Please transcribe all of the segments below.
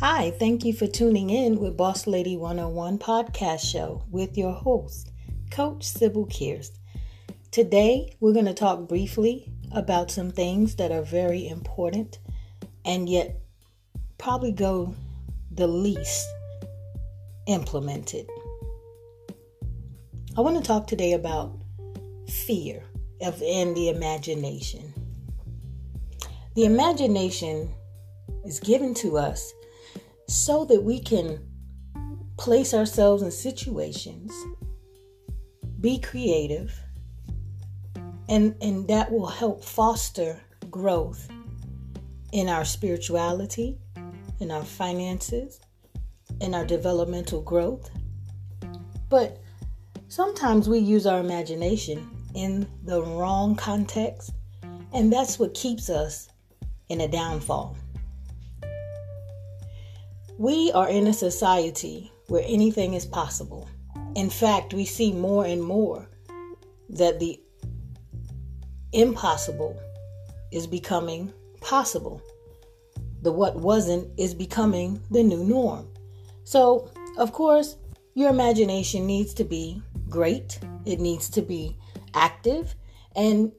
Hi, thank you for tuning in with Boss Lady 101 podcast show with your host, Coach Sybil Kears. Today, we're going to talk briefly about some things that are very important and yet probably go the least implemented. I want to talk today about fear of and the imagination. The imagination is given to us so that we can place ourselves in situations, be creative, and, and that will help foster growth in our spirituality, in our finances, in our developmental growth. But sometimes we use our imagination in the wrong context, and that's what keeps us in a downfall. We are in a society where anything is possible. In fact, we see more and more that the impossible is becoming possible. The what wasn't is becoming the new norm. So, of course, your imagination needs to be great, it needs to be active, and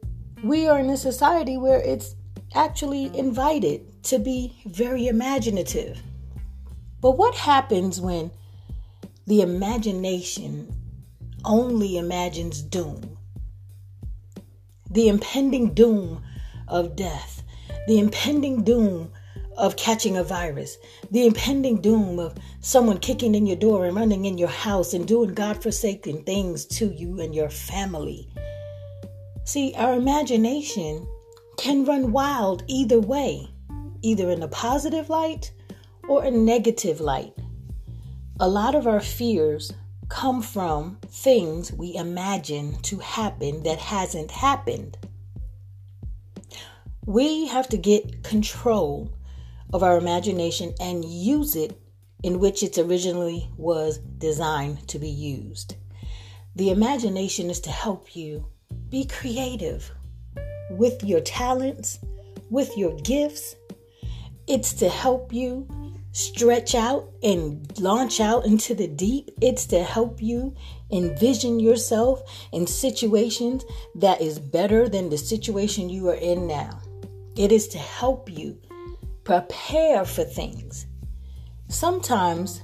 we are in a society where it's actually invited to be very imaginative. But what happens when the imagination only imagines doom? The impending doom of death, the impending doom of catching a virus, the impending doom of someone kicking in your door and running in your house and doing God-forsaken things to you and your family. See, our imagination can run wild either way, either in a positive light or a negative light. A lot of our fears come from things we imagine to happen that hasn't happened. We have to get control of our imagination and use it in which it originally was designed to be used. The imagination is to help you be creative with your talents, with your gifts. It's to help you stretch out and launch out into the deep. It's to help you envision yourself in situations that is better than the situation you are in now. It is to help you prepare for things. Sometimes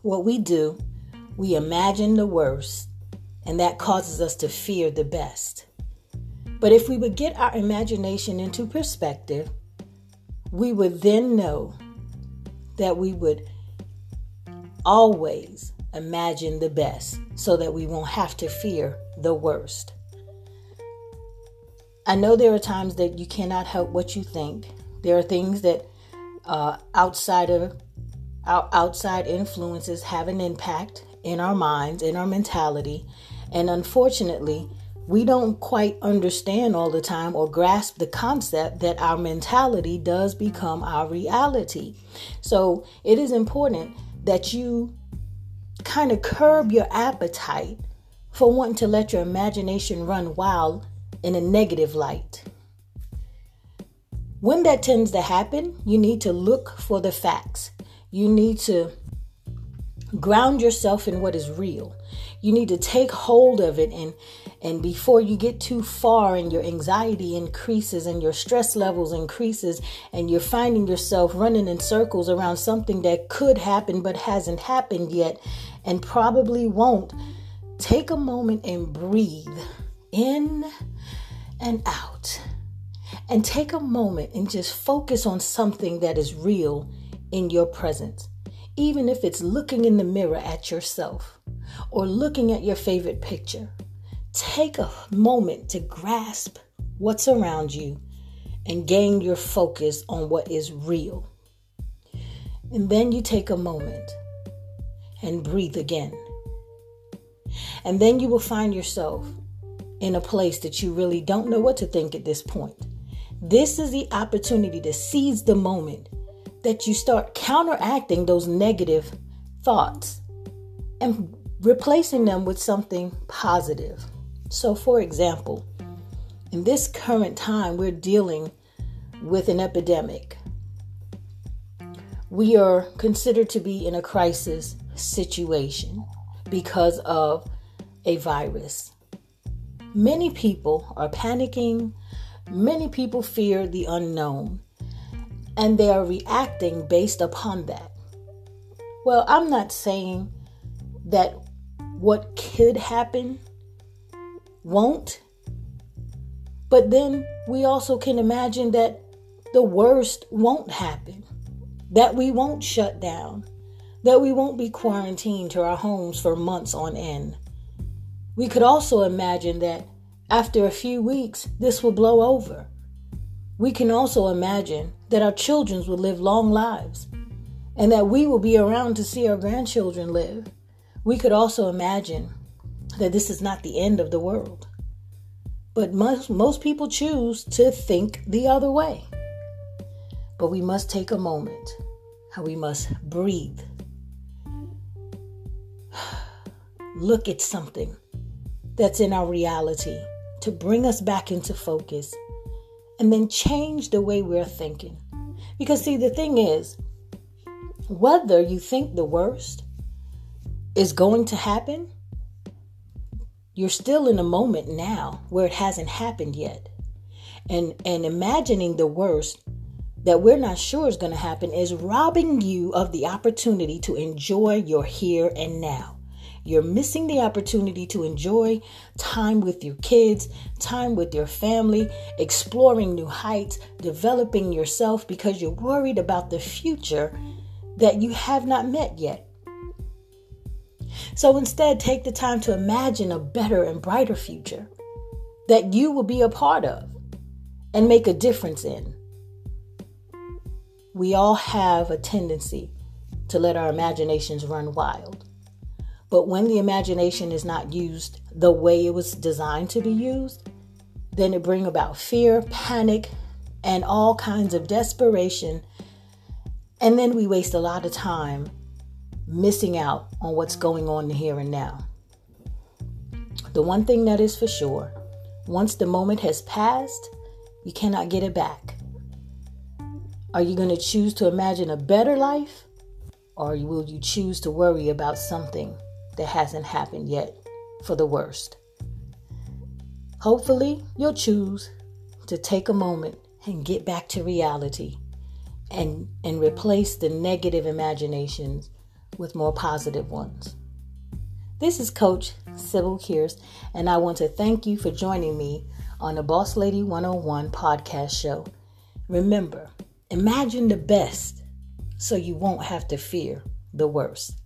what we do, we imagine the worst, and that causes us to fear the best. But if we would get our imagination into perspective, we would then know that we would always imagine the best so that we won't have to fear the worst. I know there are times that you cannot help what you think. There are things that uh, our outside influences have an impact in our minds, in our mentality, and unfortunately, we don't quite understand all the time or grasp the concept that our mentality does become our reality. So it is important that you kind of curb your appetite for wanting to let your imagination run wild in a negative light. When that tends to happen, you need to look for the facts. You need to ground yourself in what is real. You need to take hold of it and and before you get too far and your anxiety increases and your stress levels increases and you're finding yourself running in circles around something that could happen but hasn't happened yet and probably won't, take a moment and breathe in and out. And take a moment and just focus on something that is real in your presence even if it's looking in the mirror at yourself or looking at your favorite picture. Take a moment to grasp what's around you and gain your focus on what is real. And then you take a moment and breathe again. And then you will find yourself in a place that you really don't know what to think at this point. This is the opportunity to seize the moment that you start counteracting those negative thoughts and replacing them with something positive. So, for example, in this current time, we're dealing with an epidemic. we are considered to be in a crisis situation because of a virus. Many people are panicking, many people fear the unknown, and they are reacting based upon that. Well, I'm not saying that what could happen won't, but then we also can imagine that the worst won't happen, that we won't shut down, that we won't be quarantined to our homes for months on end. We could also imagine that after a few weeks, this will blow over. We can also imagine that our children will live long lives and that we will be around to see our grandchildren live. We could also imagine that this is not the end of the world. But most, most people choose to think the other way. But we must take a moment, how we must breathe. Look at something that's in our reality to bring us back into focus and then change the way we're thinking. Because, see, the thing is, whether you think the worst is going to happen, you're still in a moment now where it hasn't happened yet. And, and imagining the worst that we're not sure is going to happen is robbing you of the opportunity to enjoy your here and now. You're missing the opportunity to enjoy time with your kids, time with your family, exploring new heights, developing yourself because you're worried about the future that you have not met yet. So instead, take the time to imagine a better and brighter future that you will be a part of and make a difference in. We all have a tendency to let our imaginations run wild. But when the imagination is not used the way it was designed to be used, then it bring about fear, panic, and all kinds of desperation. And then we waste a lot of time missing out on what's going on here and now. The one thing that is for sure, once the moment has passed, you cannot get it back. Are you going to choose to imagine a better life? Or will you choose to worry about something that hasn't happened yet for the worst. Hopefully, you'll choose to take a moment and get back to reality and, and replace the negative imaginations with more positive ones. This is Coach Sybil Kears, and I want to thank you for joining me on the Boss Lady 101 podcast show. Remember, imagine the best so you won't have to fear the worst.